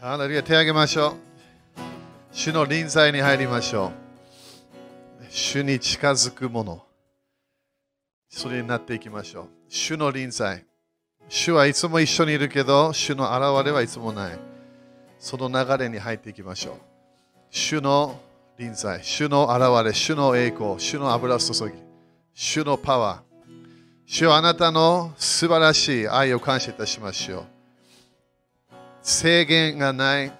ハレルヤ手を挙げましょう。主の臨在に入りましょう。主に近づくもの。それになっていきましょう。主の臨在。主はいつも一緒にいるけど、主の現れはいつもない。その流れに入っていきましょう。主の臨在、主の現れ、主の栄光、主の油注ぎ、主のパワー。主はあなたの素晴らしい愛を感謝いたしましょう。制限がない、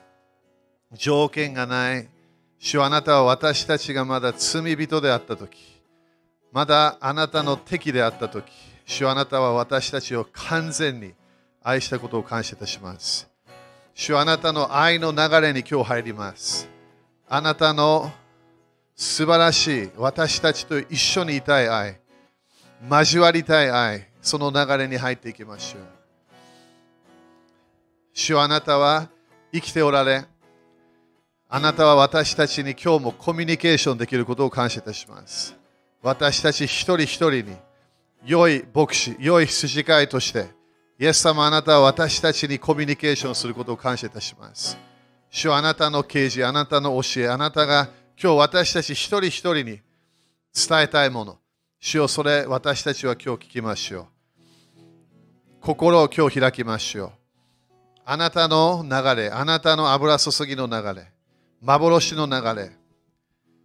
条件がない。主はあなたは私たちがまだ罪人であったとき、まだあなたの敵であったとき、主はあなたは私たちを完全に愛したことを感謝いたします。主はあなたの愛の流れに今日入ります。あなたの素晴らしい私たちと一緒にいたい愛、交わりたい愛、その流れに入っていきましょう。主はあなたは生きておられ、あなたは私たちに今日もコミュニケーションできることを感謝いたします。私たち一人一人に良い牧師、良い筋飼いとして、イエス様あなたは私たちにコミュニケーションすることを感謝いたします。主はあなたの啓示、あなたの教え、あなたが今日私たち一人一人に伝えたいもの、主よそれ私たちは今日聞きましょう。心を今日開きましょう。あなたの流れ、あなたの油注ぎの流れ、幻の流れ、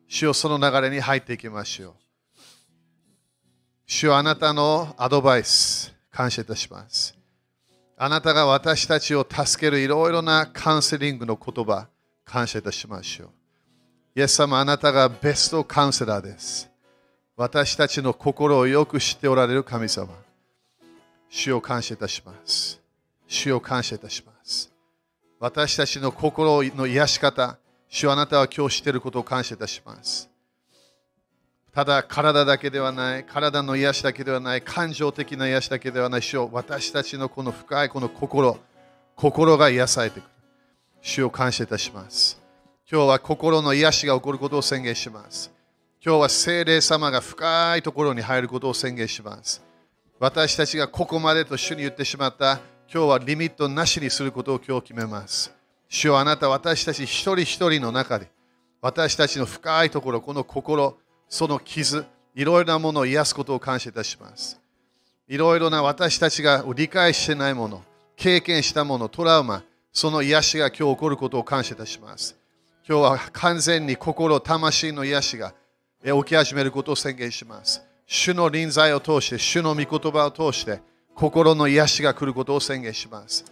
主よその流れに入っていきましょう。主よあなたのアドバイス、感謝いたします。あなたが私たちを助けるいろいろなカウンセリングの言葉、感謝いたしましょう。イエス様、あなたがベストカウンセラーです。私たちの心をよく知っておられる神様。主を感謝いたします。主を感謝いたします。私たちの心の癒し方、主あなたは今日知っていることを感謝いたします。ただ体だけではない、体の癒しだけではない、感情的な癒しだけではない、主よ私たちのこの深いこの心、心が癒されてくる。主を感謝いたします。今日は心の癒しが起こることを宣言します。今日は聖霊様が深いところに入ることを宣言します。私たちがここまでと主に言ってしまった今日はリミットなしにすることを今日決めます。主はあなた私たち一人一人の中で私たちの深いところ、この心、その傷、いろいろなものを癒すことを感謝いたします。いろいろな私たちが理解してないもの、経験したもの、トラウマ、その癒しが今日起こることを感謝いたします。今日は完全に心、魂の癒しが起き始めることを宣言します。主の臨在を通して、主の御言葉を通して、心の癒しが来ることを宣言します。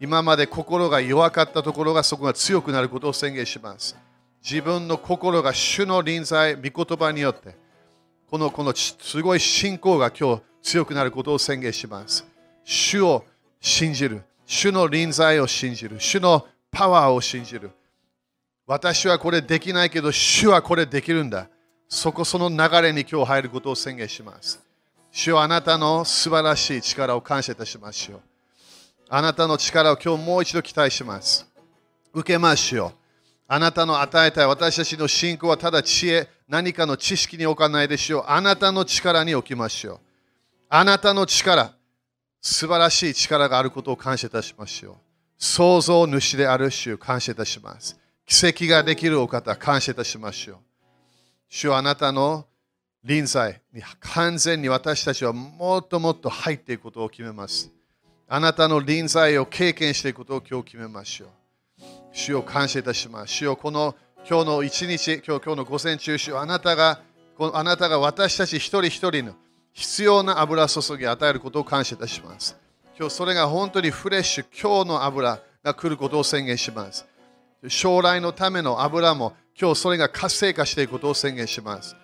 今まで心が弱かったところがそこが強くなることを宣言します。自分の心が主の臨在、御言葉によって、このこのすごい信仰が今日強くなることを宣言します。主を信じる。主の臨在を信じる。主のパワーを信じる。私はこれできないけど、主はこれできるんだ。そこその流れに今日入ることを宣言します。主はあなたの素晴らしい力を感謝いたしましょう。あなたの力を今日もう一度期待します。受けましょう。あなたの与えたい私たちの信仰はただ知恵、何かの知識に置かないでしょう。あなたの力に置きましょう。あなたの力、素晴らしい力があることを感謝いたしましょう。創造主である主を感謝いたします。奇跡ができるお方、感謝いたしましょう。主はあなたの臨在に完全に私たちはもっともっと入っていくことを決めます。あなたの臨在を経験していくことを今日決めましょう。主を感謝いたします。主をこの今日の一日、今日今日の午前中、主あなたがこのあなたが私たち一人一人の必要な油注ぎを与えることを感謝いたします。今日それが本当にフレッシュ、今日の油が来ることを宣言します。将来のための油も今日それが活性化していくことを宣言します。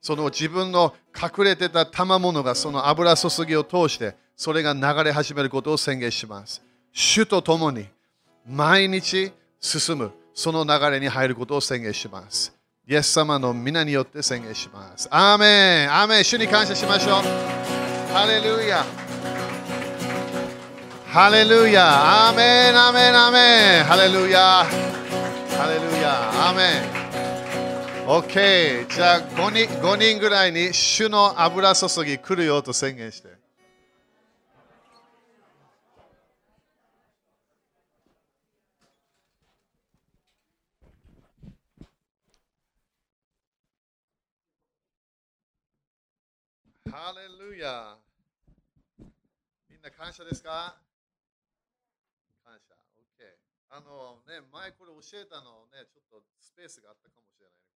その自分の隠れてた賜物がその油注ぎを通してそれが流れ始めることを宣言します。主と共に毎日進むその流れに入ることを宣言します。イエス様の皆によって宣言します。アーメン。アーメン。主に感謝しましょう。ハレルヤ。ハレルヤ。アーメン。アーメン。アーメン。ハレルヤ。ハレルヤ。アーメン。OK。じゃあ5人 ,5 人ぐらいに主の油注ぎ来るよと宣言して。ハレルヤみんな感謝ですか？感謝。OK。あのね、前これ教えたのね、ちょっとスペースがあったかもしれない。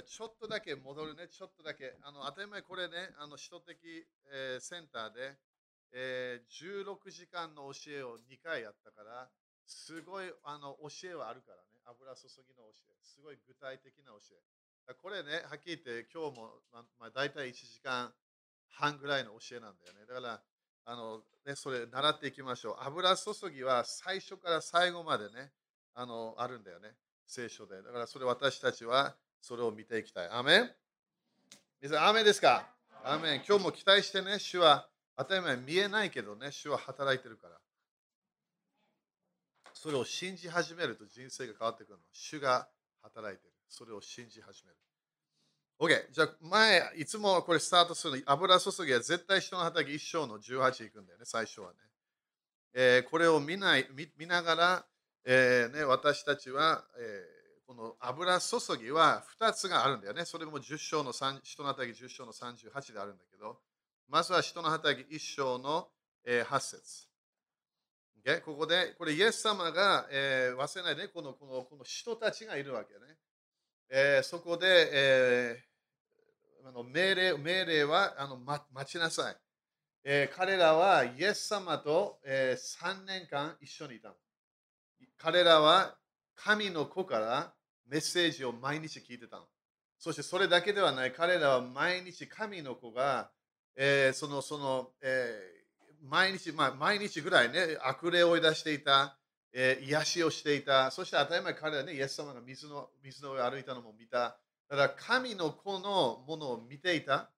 ちょっとだけ戻るね、ちょっとだけ。あの当たり前これね、あの首都的、えーセンターで、えー16時間の教えを2回やったから、すごいあの教えはあるからね、油注ぎの教え、すごい具体的な教え。これね、はっきり言って今日も、ままあ、大体1時間半ぐらいの教えなんだよね。だから、あのね、それ習っていきましょう。油注ぎは最初から最後までね、あのあるんだよね、聖書で。だからそれ私たちはそれを見ていきたい。アメン？皆さん、アメですか？アメン今日も期待してね、主は当たり前見えないけどね、主は働いてるから。それを信じ始めると人生が変わってくるの。主が働いてる。それを信じ始める。OK。じゃあ、前、いつもこれスタートするの、油注ぎは絶対人の畑一生の18いくんだよね、最初はね。えーこれを見ない見見ながら、えーね、私たちは、えーこの油注ぎは2つがあるんだよね。それも10章の3人の畑10章の38であるんだけど、まずは人の畑1章の、8節 o ここで、これイエス様が、えー忘れないでね、このこのこの人たちがいるわけね。えーそこで、えーあの命令命令はあの、ま、待ちなさい。え彼らはイエス様と、え3年間一緒にいた。彼らは神の子からメッセージを毎日聞いてたの。そしてそれだけではない、彼らは毎日神の子が、えーその、その、えー毎日、まあ、毎日ぐらいね、悪霊を追い出していた、えー癒しをしていた、そして当たり前彼らはね、イエス様が水の水の上を歩いたのも見た。だから神の子のものを見ていた、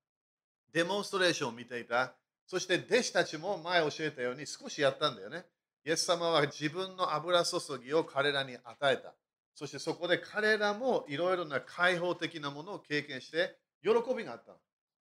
デモンストレーションを見ていた、そして弟子たちも前教えたように少しやったんだよね。イエス様は自分の油注ぎを彼らに与えた。そしてそこで彼らもいろいろな開放的なものを経験して喜びがあった。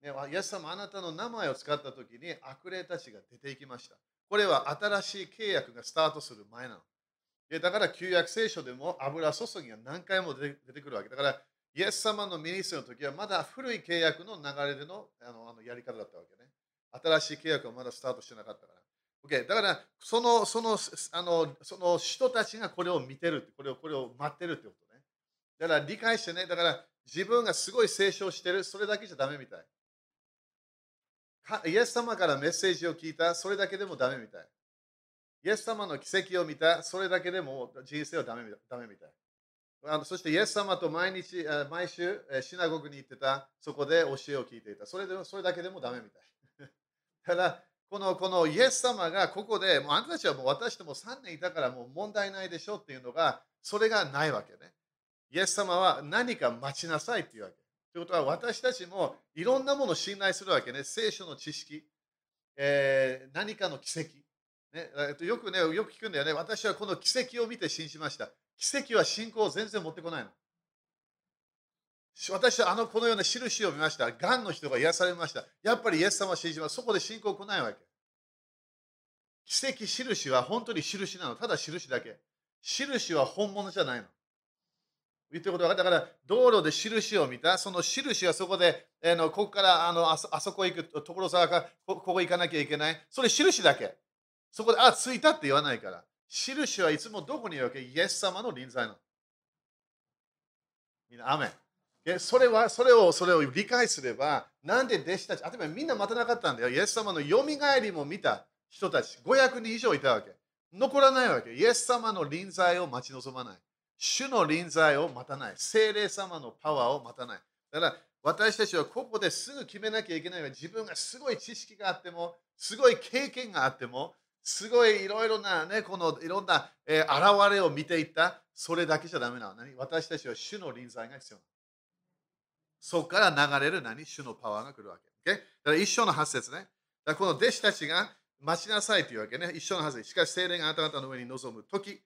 ね、イエス様あなたの名前を使った時に悪霊たちが出ていきました。これは新しい契約がスタートする前なの。だから旧約聖書でも油注ぎが何回も出てくるわけ。だからイエス様のミニストの時はまだ古い契約の流れでのあのあのやり方だったわけね。新しい契約はまだスタートしてなかったから。OK だからそのそのあのその人たちがこれを見てる、これをこれを待ってるってことね。だから理解してね、だから自分がすごい聖書をしてる、それだけじゃダメみたい。イエス様からメッセージを聞いた、それだけでもダメみたい。イエス様の奇跡を見た、それだけでも人生はダメみダメみたい。あのそしてイエス様と毎日、毎週シナゴグに行ってた、そこで教えを聞いていた。それでもそれだけでもダメみたい。た だ、このこのイエス様がここで、もうあなたたちはもう私とも3年いたからもう問題ないでしょっていうのが、それがないわけね。イエス様は何か待ちなさいっていうわけ。ということは私たちもいろんなものを信頼するわけね。聖書の知識、えー何かの奇跡。ね、えっとよくね、よく聞くんだよね。私はこの奇跡を見て信じました。奇跡は信仰を全然持ってこないの。私はあのこのような印を見ました。がんの人が癒されました。やっぱりイエス様を信じます。そこで信仰来ないわけ。奇跡、印は本当に印なの。ただ印だけ。印は本物じゃないの。言ってることはだから道路で印を見た、その印はそこで、えーのここからあのあそあそこ行くところさかこここ行かなきゃいけない。それ印だけ。そこで、あ、着いたって言わないから。印はいつもどこにいるわけ？イエス様の臨在の。みんな、アメ。それは、それを、それを理解すれば、なんで弟子たち、あてみんな待たなかったんだよ。イエス様のよみがえりも見た人たち、500人以上いたわけ。残らないわけ。イエス様の臨在を待ち望まない。主の臨在を待たない。精霊様のパワーを待たない。だから、私たちはここですぐ決めなきゃいけないのは、自分がすごい知識があっても、すごい経験があっても、すごいいろいろなね、このいろんな、えー現れを見ていった、それだけじゃダメなの。何？私たちは主の臨在が必要なの。そこから流れる何？主のパワーが来るわけ。Okay? だから一緒の発節ね。だからこの弟子たちが待ちなさいというわけね。一緒の発節。しかし精霊があなた方の上に臨むとき、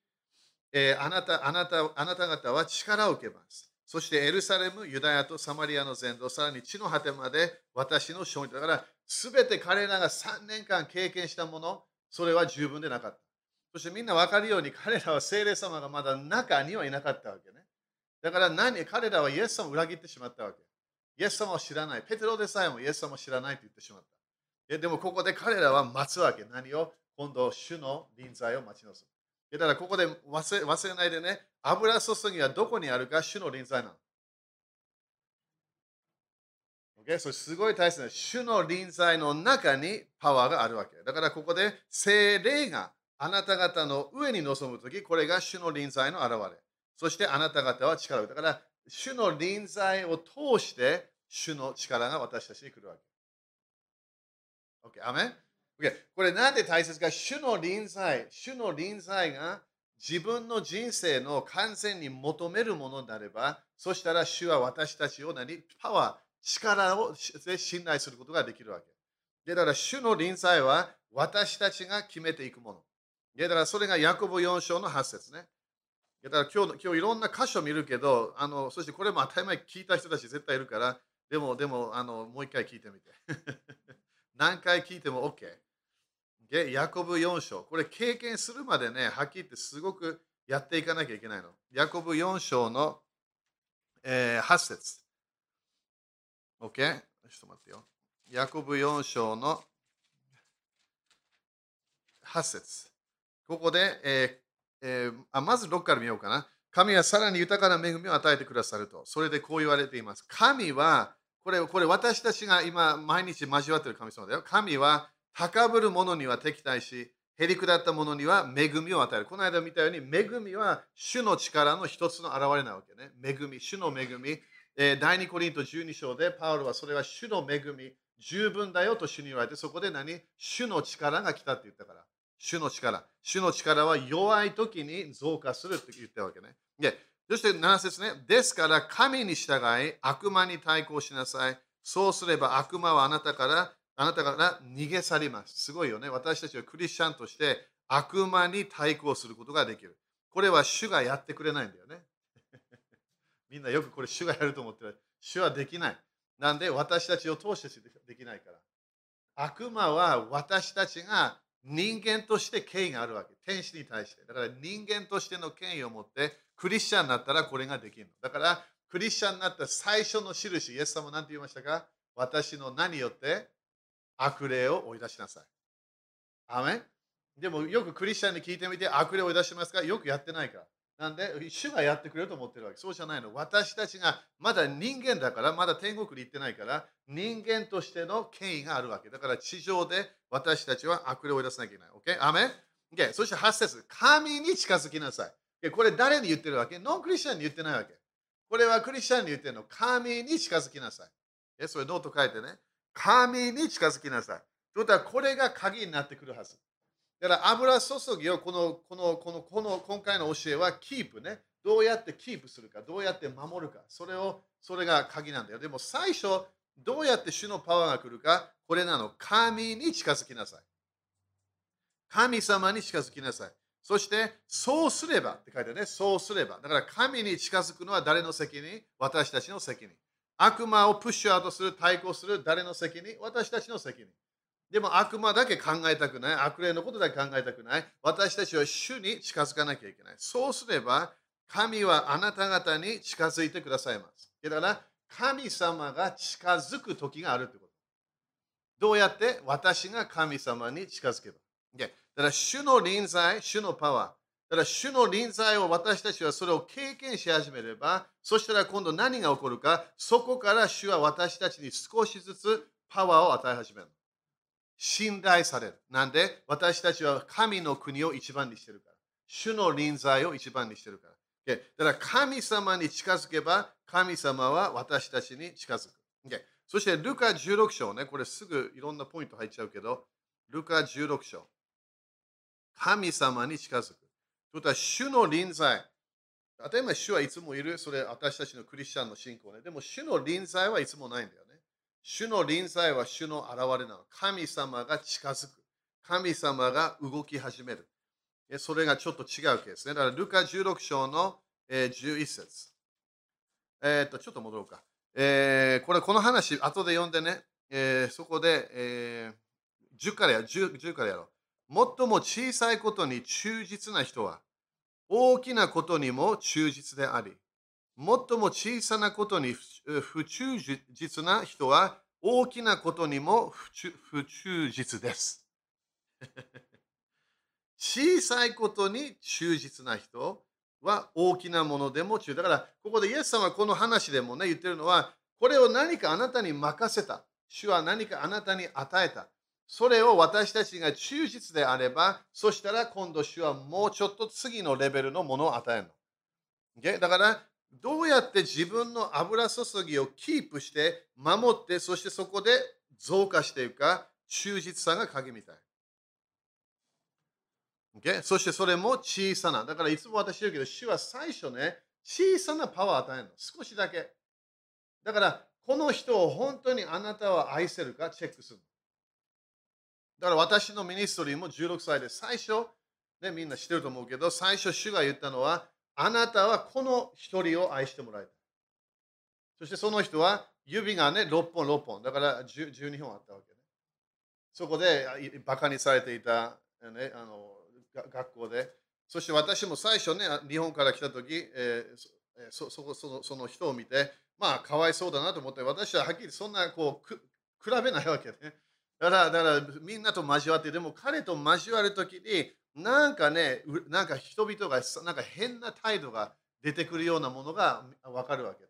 えーあなたあなたあなた方は力を受けます。そしてエルサレム、ユダヤとサマリアの全土、さらに地の果てまで私の勝利だから、すべて彼らが3年間経験したもの、それは十分でなかった。そしてみんな分かるように、彼らは聖霊様がまだ中にはいなかったわけね。だから何彼らはイエス様を裏切ってしまったわけ。イエス様を知らない。ペテロでさえもイエス様を知らないと言ってしまった。でもここで彼らは待つわけ。何を？今度、主の臨在を待ち望む。だからここで忘れ忘れないでね、油注ぎはどこにあるか、主の臨在なの。Okay? それすごい大切な。主の臨在の中にパワーがあるわけ。だからここで精霊があなた方の上に臨むとき、これが主の臨在の現れ。そしてあなた方は力を。だから主の臨在を通して主の力が私たちに来るわけ。OK、アメン ?OK、これなんで大切か？主の臨在、主の臨在が自分の人生の完全に求めるものであれば、そしたら主は私たちを何？パワー、力を信頼することができるわけ。でだから、主の臨在は私たちが決めていくもの。でだから、それがヤコブ4章の8節ね。だから今日、今日いろんな箇所見るけど、あのそしてこれも当たり前聞いた人たち絶対いるから、でも、でも、あのもう一回聞いてみて。何回聞いても OK。ヤコブ4章。これ経験するまでね、はっきり言ってすごくやっていかなきゃいけないの。ヤコブ4章の、えー、8節 OK? ちょっと待ってよ。ヤコブ4章の8節ここで、えーえー、あまず6から見ようかな。神はさらに豊かな恵みを与えてくださると。それでこう言われています。神は、これこれ私たちが今毎日交わっている神様だよ。神は高ぶる者には敵対し、へりくだった者には恵みを与える。この間見たように、恵みは主の力の一つの表れなわけね。恵み、主の恵み。えー、第2コリント12章でパウロはそれは主の恵み、十分だよと主に言われて、そこで何？主の力が来たって言ったから。主の力。主の力は弱い時に増加するって言ったわけね。で、そして7節ね。ですから神に従い悪魔に対抗しなさい。そうすれば悪魔はあなたからあなたから逃げ去ります。すごいよね。私たちはクリスチャンとして悪魔に対抗することができる。これは主がやってくれないんだよね。みんなよくこれ主がやると思ってる。主はできない。なんで私たちを通してできないから。悪魔は私たちが人間として権威があるわけ。天使に対して。だから人間としての権威を持ってクリスチャンになったらこれができるの。だからクリスチャンになった最初の印、イエス様何て言いましたか？私の何よって悪霊を追い出しなさい。アメでもよくクリスチャンに聞いてみて悪霊を追い出しますか？よくやってないから。なんで、主がやってくれると思ってるわけ。そうじゃないの。私たちがまだ人間だから、まだ天国に行ってないから、人間としての権威があるわけ。だから地上で私たちは悪霊を追い出さなきゃいけない。OK? アメ ?OK。そして8節神に近づきなさい。これ誰に言ってるわけ？ノンクリスチャンに言ってないわけ。これはクリスチャンに言ってるの。神に近づきなさい。それノート書いてね。神に近づきなさい。ということは、これが鍵になってくるはず。だから油注ぎをこのこのこのこの今回の教えはキープね。どうやってキープするか、どうやって守るか、それをそれが鍵なんだよ。でも最初、どうやって主のパワーが来るか、これなの。神に近づきなさい。神様に近づきなさい。そして、そうすればって書いてあるね。そうすれば。だから神に近づくのは誰の責任？私たちの責任。悪魔をプッシュアウトする、対抗する誰の責任？私たちの責任。でも悪魔だけ考えたくない。悪霊のことだけ考えたくない。私たちは主に近づかなきゃいけない。そうすれば、神はあなた方に近づいてくださいます。だから、神様が近づく時があるってこと。どうやって？私が神様に近づけば。だから、主の臨在、主のパワー。だから、主の臨在を私たちはそれを経験し始めれば、そしたら今度何が起こるか、そこから主は私たちに少しずつパワーを与え始める。信頼される。なんで私たちは神の国を一番にしてるから。主の臨在を一番にしてるから。だから神様に近づけば神様は私たちに近づく。そしてルカ16章ね、これすぐいろんなポイント入っちゃうけど、ルカ16章。神様に近づく。ということは主の臨在。例えば主はいつもいる、それ私たちのクリスチャンの信仰ね。でも主の臨在はいつもないんだよね。主の臨在は主の現れなの。神様が近づく。神様が動き始める。それがちょっと違うケースね。だから、ルカ16章の11節。えー、っと、ちょっと戻ろうか。えー、これ、この話、後で読んでね、えー、そこで、え、10からや 10, 10からやろう。最も小さいことに忠実な人は、大きなことにも忠実であり、最も小さなことに不忠実な人は大きなことにも不忠実です。小さいことに忠実な人は大きなものでも忠だから、ここでイエス様はこの話でもね、言ってるのは、これを何かあなたに任せた。主は何かあなたに与えた。それを私たちが忠実であれば、そしたら今度主はもうちょっと次のレベルのものを与えるの。Okay? だから、どうやって自分の油注ぎをキープして、守って、そしてそこで増加していくか、忠実さが鍵みたい。Okay? そしてそれも小さな。だからいつも私言うけど、主は最初ね、小さなパワーを与えるの。少しだけ。だから、この人を本当にあなたは愛せるか？チェックする。だから私のミニストリーも16歳で最初、ね、みんな知ってると思うけど、最初主が言ったのは、あなたはこの一人を愛してもらいたい。そしてその人は指がね、6本6本。だから12本あったわけね。そこでバカにされていた、ね、あの学校で。そして私も最初ね、日本から来た時、えー、そそそのその人を見て、まあ、かわいそうだなと思って、私ははっきりそんなこう比べないわけね。だから、だからみんなと交わって、でも彼と交わるときに、なんかね、なんか人々がなんか変な態度が出てくるようなものがわかるわけで、ね。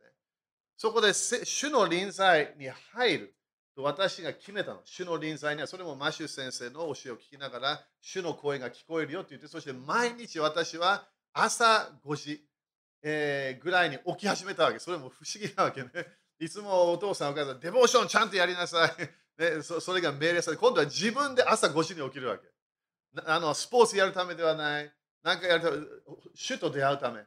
そこで主の臨在に入ると私が決めたの。主の臨在には、それもマシュ先生の教えを聞きながら、主の声が聞こえるよって言って、そして毎日私は朝5時、えー、ぐらいに起き始めたわけ。それも不思議なわけね。いつもお父さん、お母さん、デボーションちゃんとやりなさい。ね、そそれが命令され今度は自分で朝5時に起きるわけ。あのスポーツやるためではない。何かやるため、主と出会うため。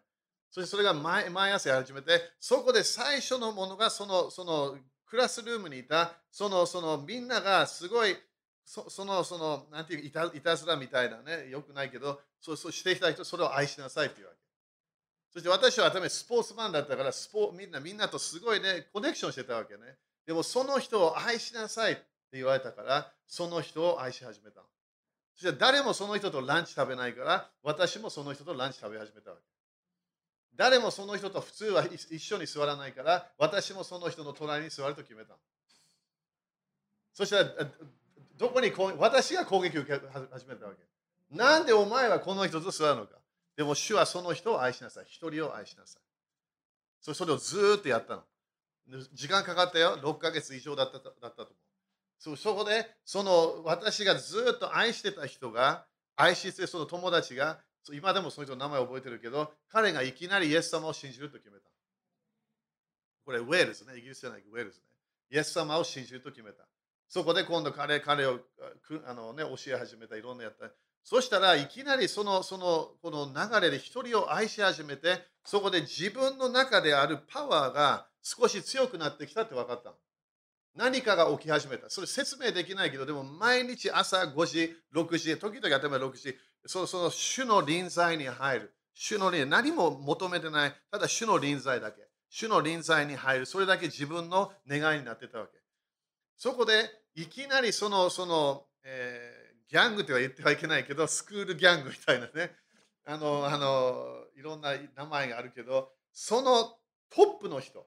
そしてそれが毎毎朝やり始めて、そこで最初のものがそのそのクラスルームにいた、そのそのみんながすごい、そその、その、なんていういたいたずらみたいなね、よくないけど、そうそうしてきた人、それを愛しなさいっていうわけ。そして私は頭スポーツマンだったからスポみんな、みんなとすごいね、コネクションしてたわけね。でもその人を愛しなさいって言われたから、その人を愛し始めた。そして誰もその人とランチ食べないから、私もその人とランチ食べ始めたわけ。誰もその人と普通は一緒に座らないから、私もその人の隣に座ると決めた。そしたら、どこに私が攻撃を受け始めたわけ。なんでお前はこの人と座るのか。でも主はその人を愛しなさい。一人を愛しなさい。それをずっとやったの。時間かかったよ。6ヶ月以上だっただったと思う。そうそこで、その私がずっと愛してた人が、愛してその友達が、今でもその人の名前を覚えてるけど、彼がいきなりイエス様を信じると決めた。これ、ウェールズね。イギリスじゃない、ウェールズね。イエス様を信じると決めた。そこで今度彼彼をあの、ね、教え始めた。いろんなやった。そしたらいきなりそのそのこの流れで一人を愛し始めて、そこで自分の中であるパワーが少し強くなってきたって分かった。何かが起き始めた。それ説明できないけど、でも毎日朝5時、6時、時々頭6時、そのその主の臨在に入る。主の臨何も求めてない。ただ主の臨在だけ。主の臨在に入る。それだけ自分の願いになってたわけ。そこでいきなりその、その、えー、ギャングとは言ってはいけないけど、スクールギャングみたいなね。あの、あの、いろんな名前があるけど、そのトップの人。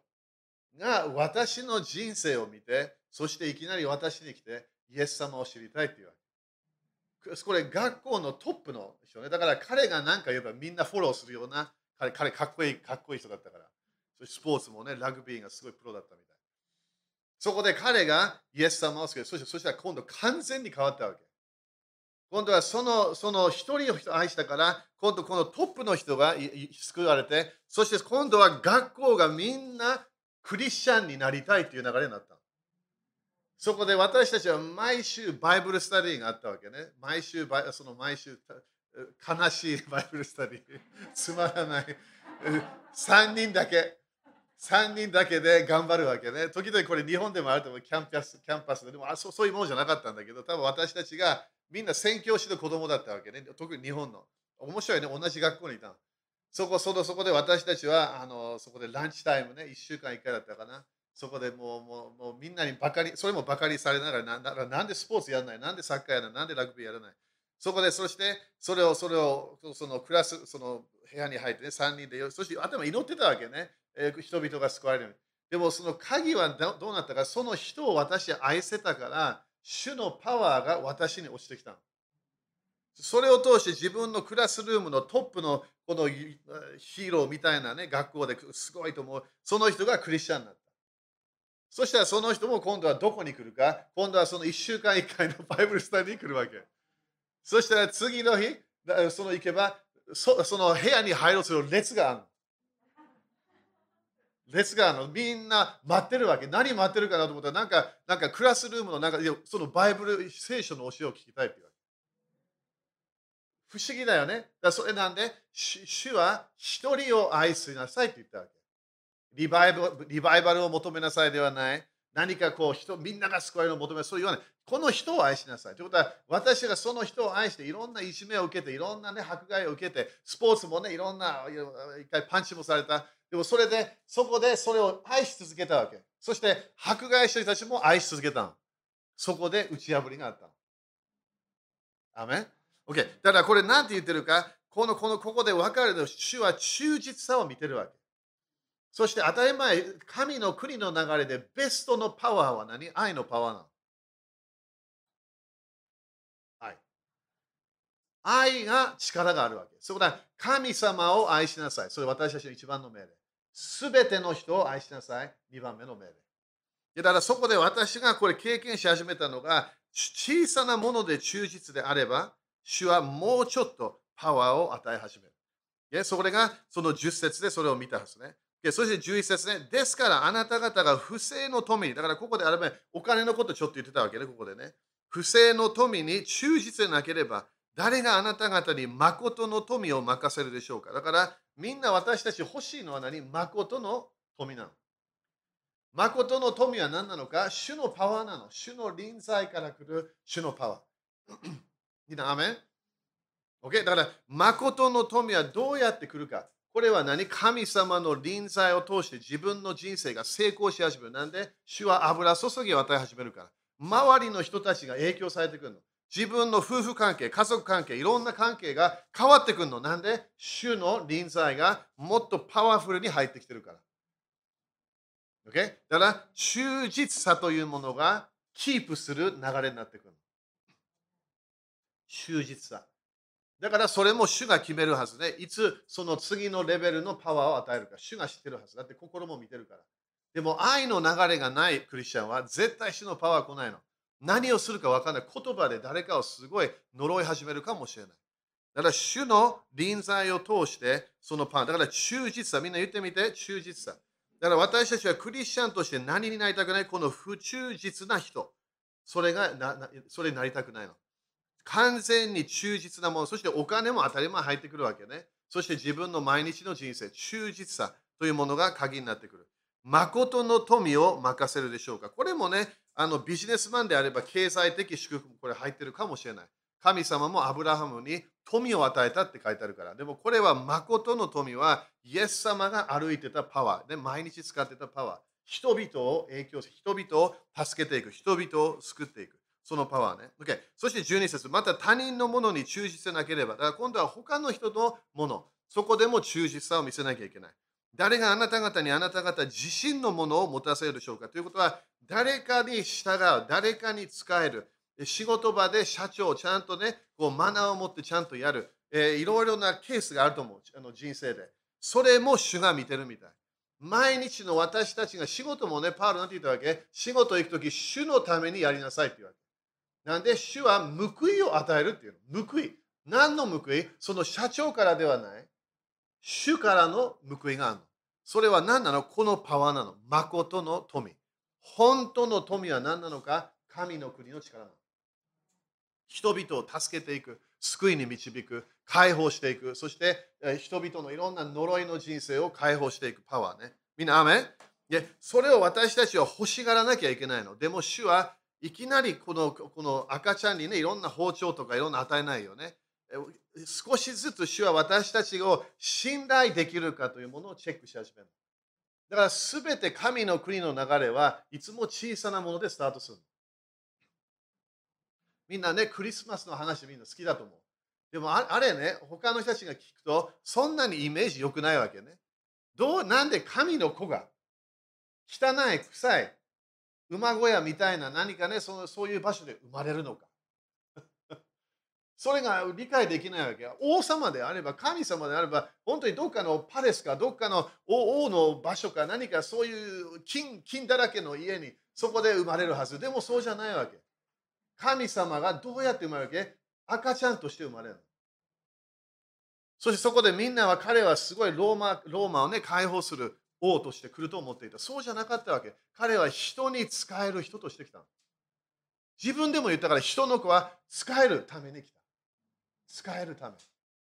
が私の人生を見て、そしていきなり私に来て、イエス様を知りたいっていうわけ。これ学校のトップの人ね。だから彼が何か言えばみんなフォローするような、彼彼かっこいい、かっこいい人だったから。そスポーツもね、ラグビーがすごいプロだったみたい。そこで彼がイエス様を救う。そしてそしたら今度完全に変わったわけ。今度はそのその一人の人を愛したから、今度このトップの人が救われて、そして今度は学校がみんなクリスチャンになりたいという流れになった。そこで私たちは毎週バイブルスタディがあったわけね。毎週、その毎週、悲しい Bible study。つまらない。3人だけ。3人だけで頑張るわけね。時々これ日本でもあると思う。キャンパスキャンパスで。でもあそそういうものじゃなかったんだけど、多分私たちがみんな宣教師の子供だったわけね。特に日本の。面白いね。同じ学校にいたの。そこそこそこで私たちはあのそこでランチタイムね、1週間1回だったかな。そこでもうもうもうみんなにバカに、それもバカにされながら、なななんでスポーツやらないなんでサッカーやらないなんでラグビーやらないそこで、そしてそれを、それを、そのクラス、その部屋に入ってね、3人で、そして頭祈ってたわけね。えー人々が救われるように。でもその鍵はどどうなったか、その人を私は愛せたから、主のパワーが私に落ちてきた。それを通して自分のクラスルームのトップのこのヒーローみたいなね、学校ですごいと思う。その人がクリスチャンになった。そしたらその人も今度はどこに来るか？今度はその1週間1回の バイブルスタディに来るわけ。そしたら次の日、その行けばそ、その部屋に入ろうとする列がある。列があるの。みんな待ってるわけ。何待ってるかなと思ったら、なんか、なんかクラスルームの中で、そのバイブル聖書の教えを聞きたいって不思議だよね。だからそれなんで、主は一人を愛しなさいって言ったわけ。リバイバルリバイバルを求めなさいではない。何かこう人、みんなが救われるを求めそう言わない。この人を愛しなさい。ということは、私がその人を愛して、いろんないじめを受けて、いろんな、ね、迫害を受けて、スポーツもね、いろんな、一回パンチもされた。でもそれで、そこでそれを愛し続けたわけ。そして、迫害した人たちも愛し続けたの。そこで打ち破りがあったの。アメ ?OK。だからこれ何て言ってるか、この、この、ここで分かるの、主は忠実さを見てるわけ。そして当たり前、神の国の流れでベストのパワーは何？愛のパワーなの。愛。愛が力があるわけ。そこで神様を愛しなさい。それ私たちの一番の命令。すべての人を愛しなさい。二番目の命令。だからそこで私がこれ経験し始めたのが、小さなもので忠実であれば、主はもうちょっとパワーを与え始める。それがその10節でそれを見たはずね。そして11節ね。ですからあなた方が不正の富に、だからここであればお金のことちょっと言ってたわけね、ここでね。不正の富に忠実でなければ、誰があなた方に誠の富を任せるでしょうか。だからみんな私たち欲しいのは何？誠の富なの。誠の富は何なのか？主のパワーなの。主の臨在から来る主のパワー。みんな、アメン ?OK? だから、誠の富はどうやって来るか。これは何？神様の臨在を通して自分の人生が成功し始める。なんで？主は油注ぎを与え始めるから。周りの人たちが影響されてくるの。自分の夫婦関係、家族関係、いろんな関係が変わってくるの。なんで？主の臨在がもっとパワフルに入ってきてるから。OK? だから、忠実さというものがキープする流れになってくる。忠実さ。だからそれも主が決めるはずで、いつその次のレベルのパワーを与えるか、主が知ってるはず。だって心も見てるから。でも愛の流れがないクリスチャンは絶対主のパワー来ないの。何をするか分からない。言葉で誰かをすごい呪い始めるかもしれない。だから主の臨在を通してそのパワー。だから忠実さ。みんな言ってみて、忠実さ。だから私たちはクリスチャンとして何になりたくない？この不忠実な人。それがなそれになりたくないの。完全に忠実なもの、そしてお金も当たり前入ってくるわけね。そして自分の毎日の人生、忠実さというものが鍵になってくる。誠の富を任せるでしょうか。これもね、あのビジネスマンであれば経済的祝福もこれ入ってるかもしれない。神様もアブラハムに富を与えたって書いてあるから。でもこれは誠の富はイエス様が歩いてたパワー。で毎日使ってたパワー。人々を影響し、人々を助けていく。人々を救っていく。そのパワーね。Okay、そして12節また他人のものに忠実でなければ、だから今度は他の人のもの、そこでも忠実さを見せなきゃいけない。誰があなた方にあなた方自身のものを持たせるでしょうかということは、誰かに従う、誰かに使える。仕事場で社長を、ちゃんとね、こうマナーを持ってちゃんとやる。えー、いろいろなケースがあると思う、あの人生で。それも主が見てるみたい。毎日の私たちが仕事もね、パウロなんて言ったわけ仕事行くとき、主のためにやりなさいって言われなんで主は報いを与えるっていうの。報い。何の報い？その社長からではない。主からの報いがあるの。それは何なの？このパワーなの。誠の富。本当の富は何なのか？神の国の力なの。人々を助けていく。救いに導く。解放していく。そして人々のいろんな呪いの人生を解放していくパワーね。みんな、アメで、それを私たちは欲しがらなきゃいけないの。でも主はいきなりこのこの赤ちゃんにね、いろんな包丁とかいろんな与えないよね。少しずつ主は私たちを信頼できるかというものをチェックし始める。だからすべて神の国の流れはいつも小さなものでスタートする。みんなね、クリスマスの話みんな好きだと思う。でもあれね、他の人たちが聞くとそんなにイメージ良くないわけね。どうなんで神の子が汚い、臭い、馬小屋みたいな何かねその、そういう場所で生まれるのか。それが理解できないわけ。王様であれば、神様であれば、本当にどっかのパレスか、どっかの王の場所か、何かそういう金金だらけの家に、そこで生まれるはず。でもそうじゃないわけ。神様がどうやって生まれるわけ？赤ちゃんとして生まれる。そしてそこでみんなは彼はすごいローマローマをね解放する王として来ると思っていた。そうじゃなかったわけ。彼は人に使える人として来た。自分でも言ったから人の子は使えるために来た。使えるため。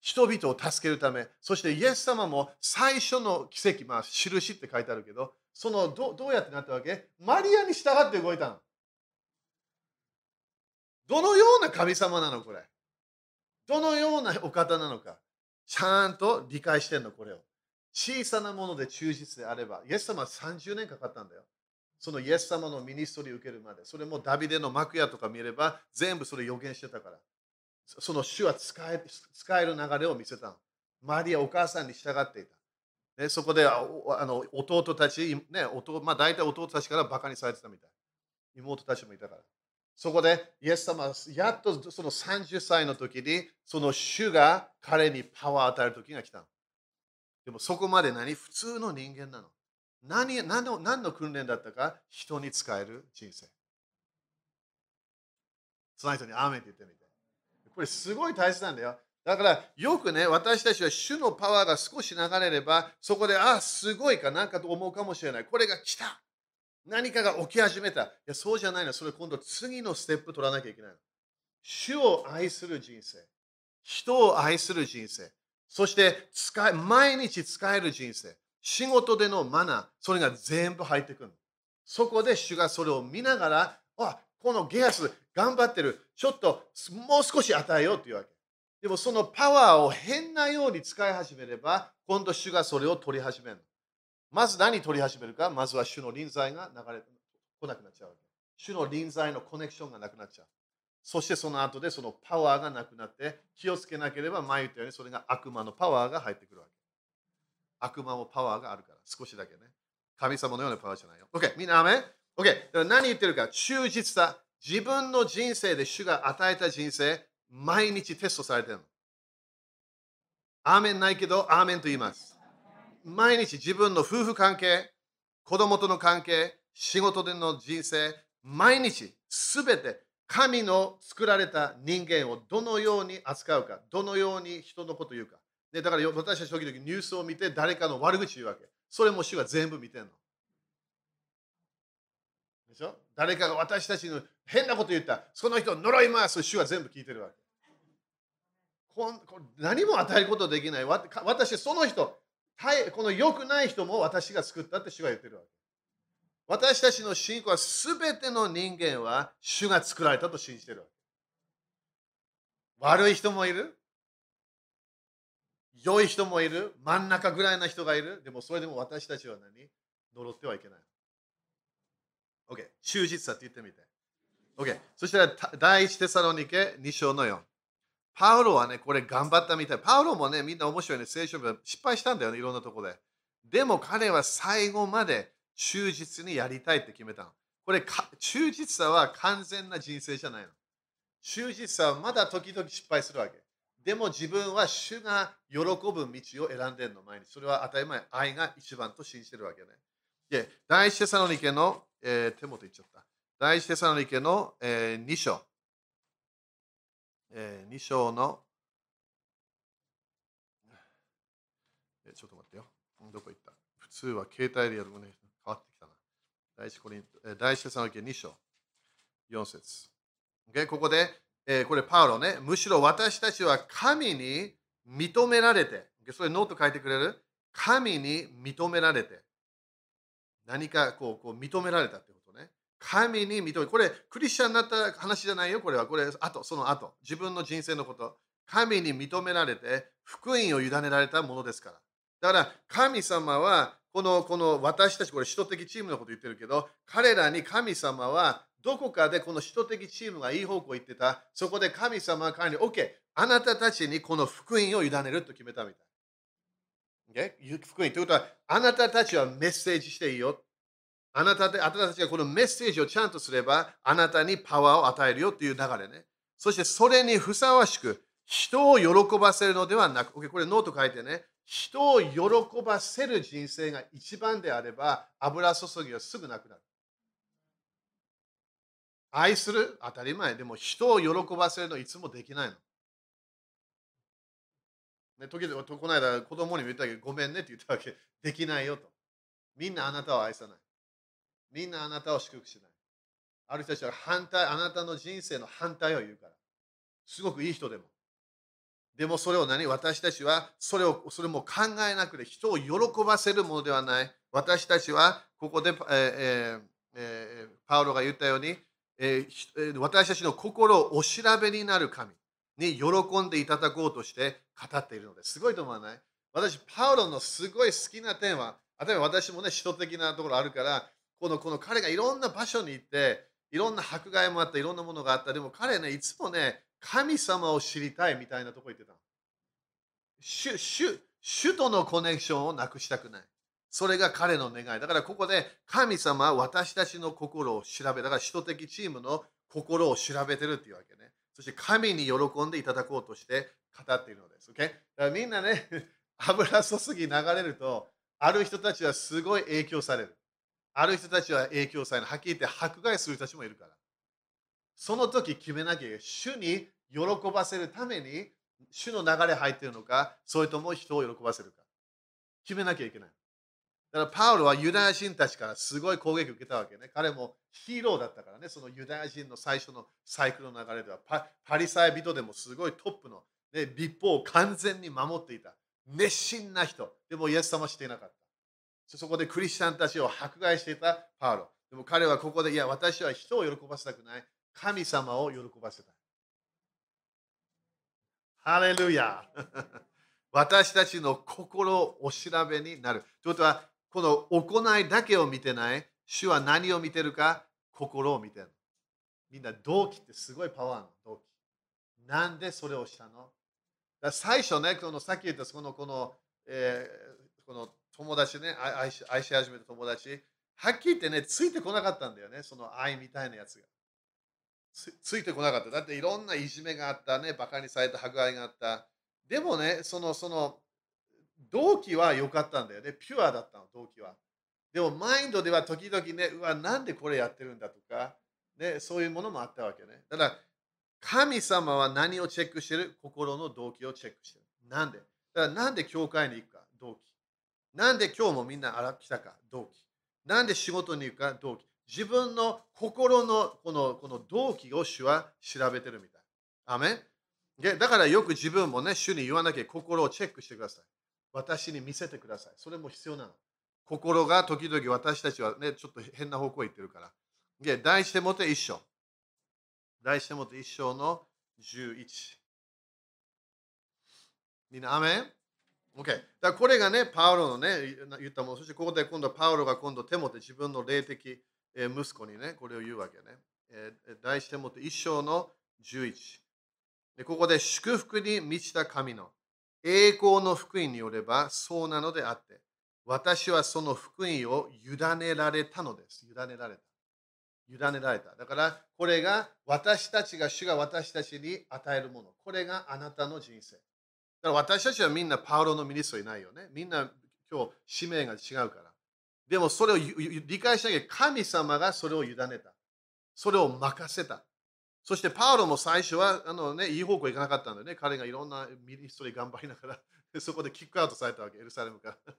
人々を助けるため。そしてイエス様も最初の奇跡、まあ印って書いてあるけど、そのどどうやってなったわけ？マリアに従って動いたの。どのような神様なのこれ？どのようなお方なのか？ちゃんと理解してんの、これを。小さなもので忠実であれば、イエス様は30年かかったんだよ。そのイエス様のミニストリーを受けるまで。それもダビデの幕屋とか見れば、全部それ予言してたから。その主は使え使える流れを見せたの。マリア、お母さんに従っていた。ね、そこであの弟たち、ね弟まあ、大体弟たちからバカにされてたみたい。妹たちもいたから。そこで、イエス様はやっとその30歳の時に、その主が彼にパワーを与える時が来たの。でもそこまで何？普通の人間なの。何何の何の訓練だったか？人に使える人生。その人にアーメンって言ってみて。これすごい大切なんだよ。だからよくね、私たちは主のパワーが少し流れれば、そこで、あ、すごいかなんかと思うかもしれない。これが来た。何かが起き始めた。いや、そうじゃないの。それ今度次のステップ取らなきゃいけないの。主を愛する人生。人を愛する人生。そして使え、毎日使える人生。仕事でのマナー、それが全部入ってくる。そこで主がそれを見ながら、あ、このゲアス頑張ってる。ちょっともう少し与えようというわけ。でもそのパワーを変なように使い始めれば、今度主がそれを取り始める。まず何取り始めるか？まずは主の臨在が流れてこなくなっちゃうわけ。主の臨在のコネクションがなくなっちゃう。そしてその後でそのパワーがなくなって気をつけなければ前言ったようにそれが悪魔のパワーが入ってくるわけ。悪魔もパワーがあるから少しだけね。神様のようなパワーじゃないよ。OK、みんなアメン ?OK、何言ってるか忠実さ。自分の人生で主が与えた人生、毎日テストされてるの。アーメンないけど、アーメンと言います。毎日自分の夫婦関係、子供との関係、仕事での人生、毎日すべて神の作られた人間をどのように扱うか、どのように人のことを言うか。でだから私たち時々ニュースを見て誰かの悪口言うわけ。それも主は全部見てんの。でしょ？誰かが私たちの変なこと言った。その人を呪います主は全部聞いてるわけ。こんこ何も与えることできない。私、その人、この良くない人も私が作ったって主が言ってるわけ。私たちの信仰は全ての人間は主が作られたと信じてる。悪い人もいる。良い人もいる。真ん中ぐらいな人がいる。でもそれでも私たちは何？呪ってはいけない。OK。忠実さって言ってみて。OK。そしたら第一テサロニケ2章の4。パウロはね、これ頑張ったみたい。パウロもね、みんな面白いね、聖書部失敗したんだよね、いろんなところで。でも彼は最後まで忠実にやりたいって決めたの。これ、忠実さは完全な人生じゃないの。忠実さはまだ時々失敗するわけ。でも自分は主が喜ぶ道を選んでるの前に。それは当たり前、愛が一番と信じてるわけね。で、第一テサロニケの、えー、手元言っちゃった。第一テサロニケの、えー、2章。えー、2章の、えー、ちょっと待ってよ。どこ行った？普通は携帯でやるもね、第一コリン、第一テサロニケ2章、4節。Okay? ここで、えー、これパウロね、むしろ私たちは神に認められて、それノート書いてくれる？神に認められて、何かこうこう認められたってことね。神に認め、これクリスチャンになった話じゃないよ、これは。これ、あと、その後、自分の人生のこと。神に認められて、福音を委ねられたものですから。だから、神様は、このこの私たち、これ、首都的チームのこと言ってるけど、彼らに神様は、どこかでこの首都的チームがいい方向行ってた、そこで神様は彼に、OK、あなたたちにこの福音を委ねると決めたみたい。OK? 福音ということは、あなたたちはメッセージしていいよ。あなたあなたたちがこのメッセージをちゃんとすれば、あなたにパワーを与えるよという流れね。そしてそれにふさわしく、人を喜ばせるのではなく、OK これノート書いてね、人を喜ばせる人生が一番であれば、油注ぎはすぐなくなる。愛する？当たり前。でも人を喜ばせるのいつもできないの。ね、時々、この間子供にも言ったけど、ごめんねって言ったわけ。できないよと。みんなあなたを愛さない。みんなあなたを祝福しない。ある人たちは反対、あなたの人生の反対を言うから。すごくいい人でも。でもそれを何？私たちはそれをそれも考えなくて人を喜ばせるものではない。私たちはここで、えーえー、パウロが言ったように、えー、私たちの心をお調べになる神に喜んでいただこうとして語っているのです。ごいと思わない？私、パウロのすごい好きな点は、例えば私もね、首都的なところあるから、このこの彼がいろんな場所に行って、いろんな迫害もあった、いろんなものがあった。でも彼ね、いつもね、神様を知りたいみたいなとこ言ってた。主主主とのコネクションをなくしたくない。それが彼の願い。だからここで神様は私たちの心を調べ、だから首都的チームの心を調べてるっていうわけね。そして神に喜んでいただこうとして語っているのです。Okay? だからみんなね、油注ぎ流れると、ある人たちはすごい影響される。ある人たちは影響される。はっきり言って迫害する人たちもいるから。その時決めなきゃいけない。主に喜ばせるために、主の流れ入っているのか、それとも人を喜ばせるか。決めなきゃいけない。だからパウロはユダヤ人たちからすごい攻撃を受けたわけね。彼もヒーローだったからね、そのユダヤ人の最初のサイクルの流れではパ、パリサイ人でもすごいトップの、ね、立法を完全に守っていた。熱心な人。でもイエス様はしていなかった。そこでクリスチャンたちを迫害していたパウロ。でも彼はここで、いや、私は人を喜ばせたくない。神様を喜ばせたい。ハレルヤ 私たちの心をお調べになる。ということは、この行いだけを見てない。主は何を見てるか心を見てる。みんな動機ってすごいパワーの動機。なんでそれをしたの？最初ね、このさっき言ったこのこの、えー、この友達ね愛し、愛し始めた友達、はっきり言ってね、ついてこなかったんだよね、その愛みたいなやつが。ついてこなかった。だっていろんないじめがあったね、バカにされた迫害があった。でもね、その、その、動機は良かったんだよね。ピュアだったの、動機は。でも、マインドでは時々ね、うわ、なんでこれやってるんだとか、ね、そういうものもあったわけね。だから、神様は何をチェックしてる？心の動機をチェックしてる。なんで？だから、なんで教会に行くか、動機。なんで今日もみんな来たか、動機。なんで仕事に行くか、動機。自分の心のこのこの動機を主は調べてるみたい。アメだからよく自分もね、主に言わなきゃ心をチェックしてください。私に見せてください。それも必要なの。心が時々私たちはね、ちょっと変な方向へ行ってるから。で、大してもて一章。大してもて一章の11。みんな、アメン ?OK。だからこれがね、パウロのね、言ったもの。そしてここで今度パウロが今度手もて自分の霊的息子にね、これを言うわけね。大してもって一章の11。でここで祝福に満ちた神の栄光の福音によればそうなのであって、私はその福音を委ねられたのです。委ねられた。委ねられた。だから、これが私たちが、主が私たちに与えるもの。これがあなたの人生。だから私たちはみんなパウロのミニストいないよね。みんな今日使命が違うから。でもそれを理解しなきゃ神様がそれを委ねた。それを任せた。そしてパウロも最初はあの、ね、いい方向行かなかったんだよね。彼がいろんなミニストリー頑張りながら そこでキックアウトされたわけ、エルサレムから。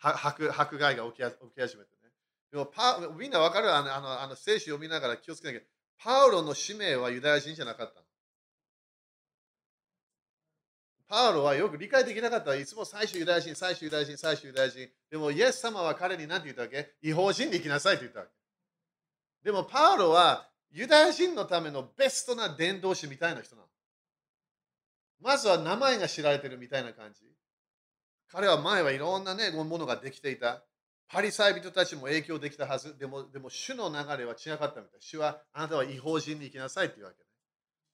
迫害が起き起き始めてね。でもパみんなわかる？あのあのあの聖書読みながら気をつけなきゃ。パウロの使命はユダヤ人じゃなかったパウロはよく理解できなかった。いつも最初ユダヤ人、最初ユダヤ人、最初ユダヤ人。でも、イエス様は彼に何て言ったわけ？違法人に行きなさいと言ったわけ。でも、パウロはユダヤ人のためのベストな伝道師みたいな人なの。まずは名前が知られてるみたいな感じ。彼は前はいろんなね、ものができていた。パリサイ人たちも影響できたはず。でも、でも主の流れは違かったみたい。主はあなたは違法人に行きなさいっていうわけ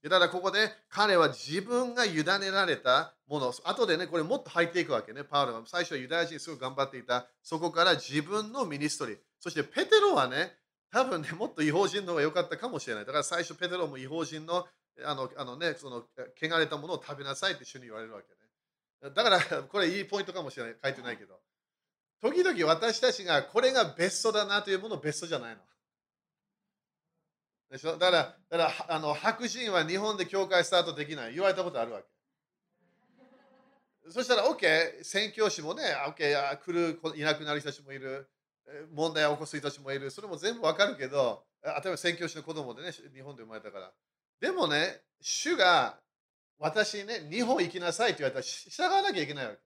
ね。だここで彼は自分が委ねられたもの、後でね、これもっと入っていくわけね。パウロは最初はユダヤ人すごく頑張っていた。そこから自分のミニストリー。そしてペテロはね、多分ね、もっと違法人の方が良かったかもしれない。だから最初ペテロも違法人のあのあのね、その汚れたものを食べなさいって主に言われるわけね。だからこれいいポイントかもしれない。書いてないけど。時々私たちがこれがベストだなというものベストじゃないの。でしょ？だから、だからあの白人は日本で教会スタートできない言われたことあるわけ。そしたら OK、宣教師もね、OK、来る、いなくなる人たちもいる、問題を起こす人たちもいる、それも全部わかるけど、例えば宣教師の子供でね、日本で生まれたから。でもね、主が私にね、日本行きなさいって言われたら従わなきゃいけないわけ。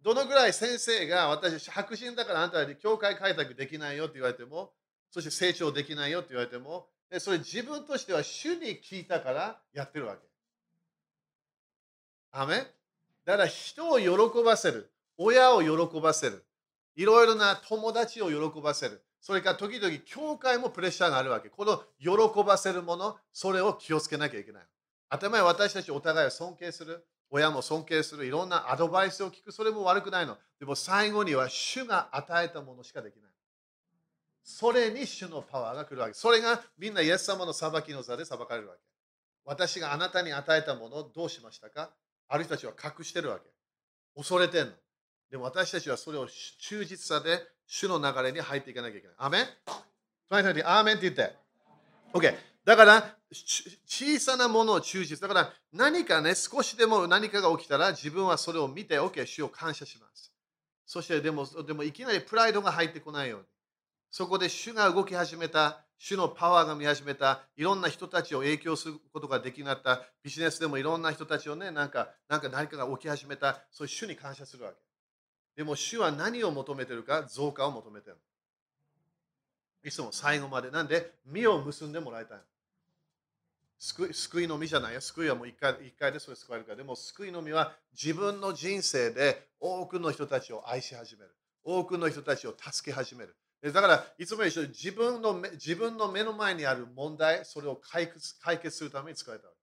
どのぐらい先生が私、白人だからあんたに教会開拓できないよって言われても、そして成長できないよって言われても、それ自分としては主に聞いたからやってるわけ。アメだから人を喜ばせる、親を喜ばせる、いろいろな友達を喜ばせる、それから時々教会もプレッシャーがあるわけ。この喜ばせるもの、それを気をつけなきゃいけない。当たり前私たちお互いを尊敬する、親も尊敬する、いろんなアドバイスを聞く、それも悪くないの。でも最後には主が与えたものしかできない。それに主のパワーが来るわけ。それがみんなイエス様の裁きの座で裁かれるわけ。私があなたに与えたものをどうしましたか？ある人たちは隠してるわけ。恐れてんの。でも私たちはそれを忠実さで主の流れに入っていかなきゃいけない。アメン？隣にアーメンって言って。OK。だから、小さなものを忠実。だから、何かね、少しでも何かが起きたら、自分はそれを見て、OK、主を感謝します。そして、でも、でもいきなりプライドが入ってこないように。そこで主が動き始めた、主のパワーが見始めた、いろんな人たちを影響することができなった、ビジネスでもいろんな人たちをね、なんか、なんか何かが起き始めた、そういう主に感謝するわけ。でも主は何を求めてるか増加を求めてる。いつも最後まで。なんで、身を結んでもらいたい。救い救いの実じゃないよ。救いはもう一回一回でそれ救われるから。でも救いの実は自分の人生で多くの人たちを愛し始める。多くの人たちを助け始める。だから、いつも一緒に自分の自分の目の前にある問題、それを解決解決するために使われたわ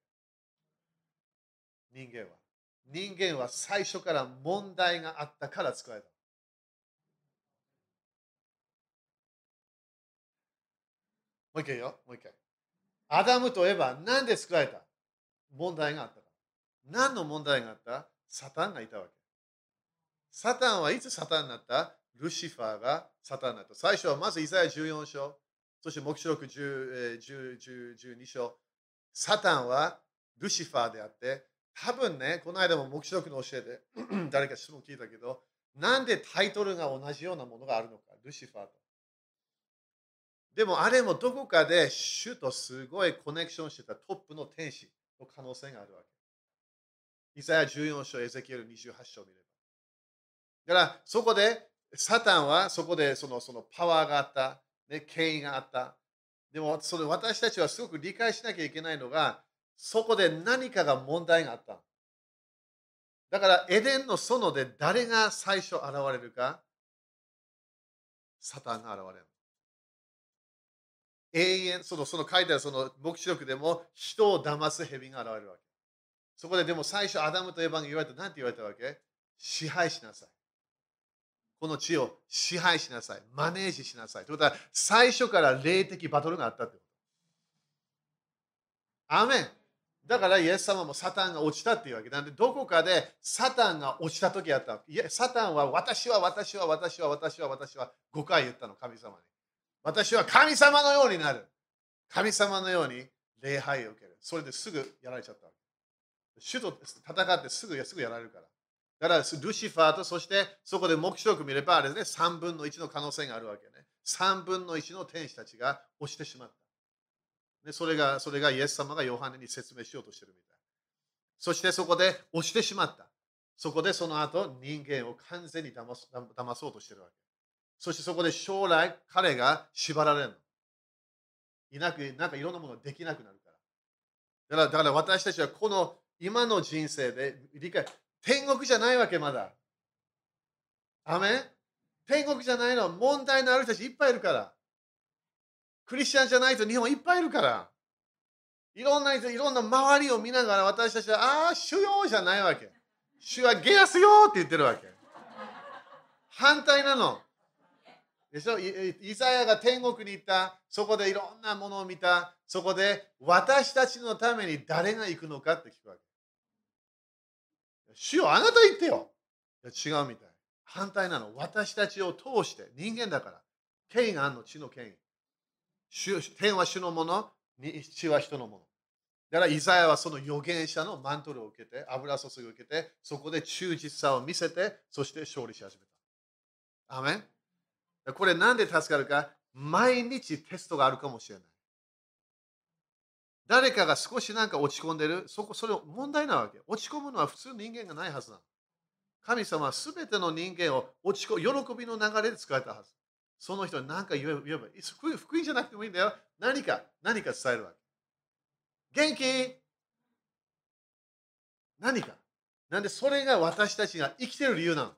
け。人間は。人間は最初から問題があったから作られた。もう一回よ、もう一回。アダムとエヴァ、なんで作られた？問題があったか。何の問題があった？サタンがいたわけ。サタンはいつサタンになった？ルシファーがサタンになった。最初はまずイザヤ14章、そして黙示録12章。サタンはルシファーであって、多分ね、この間も黙示録の教えで 誰か質問聞いたけど、なんでタイトルが同じようなものがあるのか、ルシファーと。でもあれもどこかで主とすごいコネクションしてたトップの天使の可能性があるわけ。イザヤ14章、エゼキエル28章を見れば。だからそこでサタンはそこでそのそのパワーがあった、ね、権威があった。でもそれ私たちはすごく理解しなきゃいけないのが、そこで何かが問題があった。だからエデンの園で誰が最初現れるかサタンが現れる。永遠、そのその書いてあるその黙示録でも人を騙す蛇が現れるわけ。そこででも最初アダムとエヴァンが言われた何て言われたわけ？支配しなさい。この地を支配しなさい。マネージしなさい。ということは最初から霊的バトルがあったってこと。アメン。だからイエス様もサタンが落ちたっていうわけなんでどこかでサタンが落ちた時あったいやサタンは私は私は私は私は私は5回言ったの神様に私は神様のようになる神様のように礼拝を受けるそれですぐやられちゃったわけ主と戦ってすぐすぐやられるからだからルシファーとそしてそこで目視録見ればあれですね3分の1の可能性があるわけね3分の1の天使たちが落ちてしまったでそれが、それがイエス様がヨハネに説明しようとしてるみたい。そしてそこで押してしまった。そこでその後人間を完全に騙す騙そうとしてるわけ。そしてそこで将来彼が縛られるの。いなく、なんかいろんなものができなくなるから。だからだから私たちはこの今の人生で理解、天国じゃないわけまだ。アメン？天国じゃないの。問題のある人たちいっぱいいるから。クリスチャンじゃないと日本いっぱいいるから。いろんな人、いろんな周りを見ながら私たちは、ああ、主よじゃないわけ。主はゲアスよって言ってるわけ。反対なの。でしょ？イザヤが天国に行った、そこでいろんなものを見た、そこで私たちのために誰が行くのかって聞くわけ。主よあなた言ってよ。違うみたい。反対なの。私たちを通して、人間だから。権威があるの、地の権威。天は主のもの、地は人のもの。だからイザヤはその預言者のマントルを受けて、油注ぎを受けて、そこで忠実さを見せて、そして勝利し始めた。アメンこれなんで助かるか毎日テストがあるかもしれない。誰かが少しなんか落ち込んでる、そこ、それ問題なわけ。落ち込むのは普通人間がないはずなの。神様はすべての人間を落ち込喜びの流れで使えたはず。その人に何か言えば言えば福音じゃなくてもいいんだよ。何か、何か伝えるわけ。元気？何か。なんでそれが私たちが生きてる理由なの？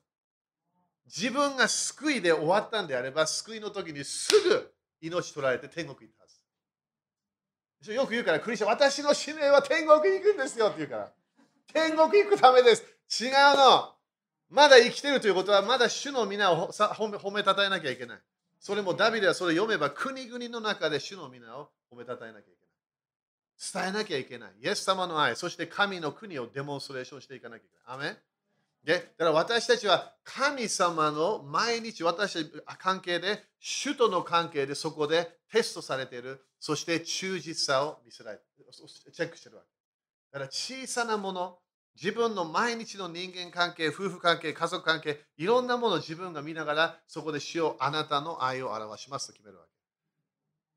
自分が救いで終わったんであれば、救いの時にすぐ命取られて天国行ったはず。よく言うから、クリスチャン、私の使命は天国に行くんですよって言うから。天国行くためです。違うの。まだ生きてるということは、まだ主の皆を褒めたたえなきゃいけない。それもダビデはそれを読めば、国々の中で主の皆を褒めたたえなきゃいけない。伝えなきゃいけない。イエス様の愛、そして神の国をデモンストレーションしていかなきゃいけない。アメでだから私たちは神様の毎日私たち関係で主との関係でそこでテストされているそして忠実さを見せられチェックしてるわけだから小さなもの自分の毎日の人間関係夫婦関係家族関係いろんなものを自分が見ながらそこで主をあなたの愛を表しますと決めるわけ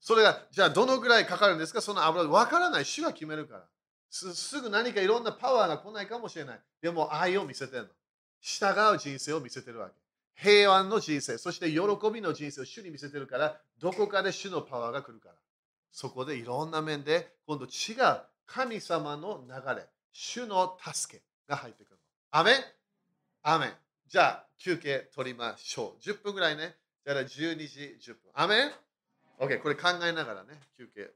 それがじゃあどのぐらいかかるんですか？その油分からない主が決めるからすぐ何かいろんなパワーが来ないかもしれない。でも愛を見せてるの。従う人生を見せてるわけ。平安の人生、そして喜びの人生を主に見せてるから、どこかで主のパワーが来るから。そこでいろんな面で、今度違う神様の流れ、主の助けが入ってくる。アメンアメン。じゃあ、休憩取りましょう。10分ぐらいね。じゃあ12時10分。アメン ?OK、これ考えながらね、休憩。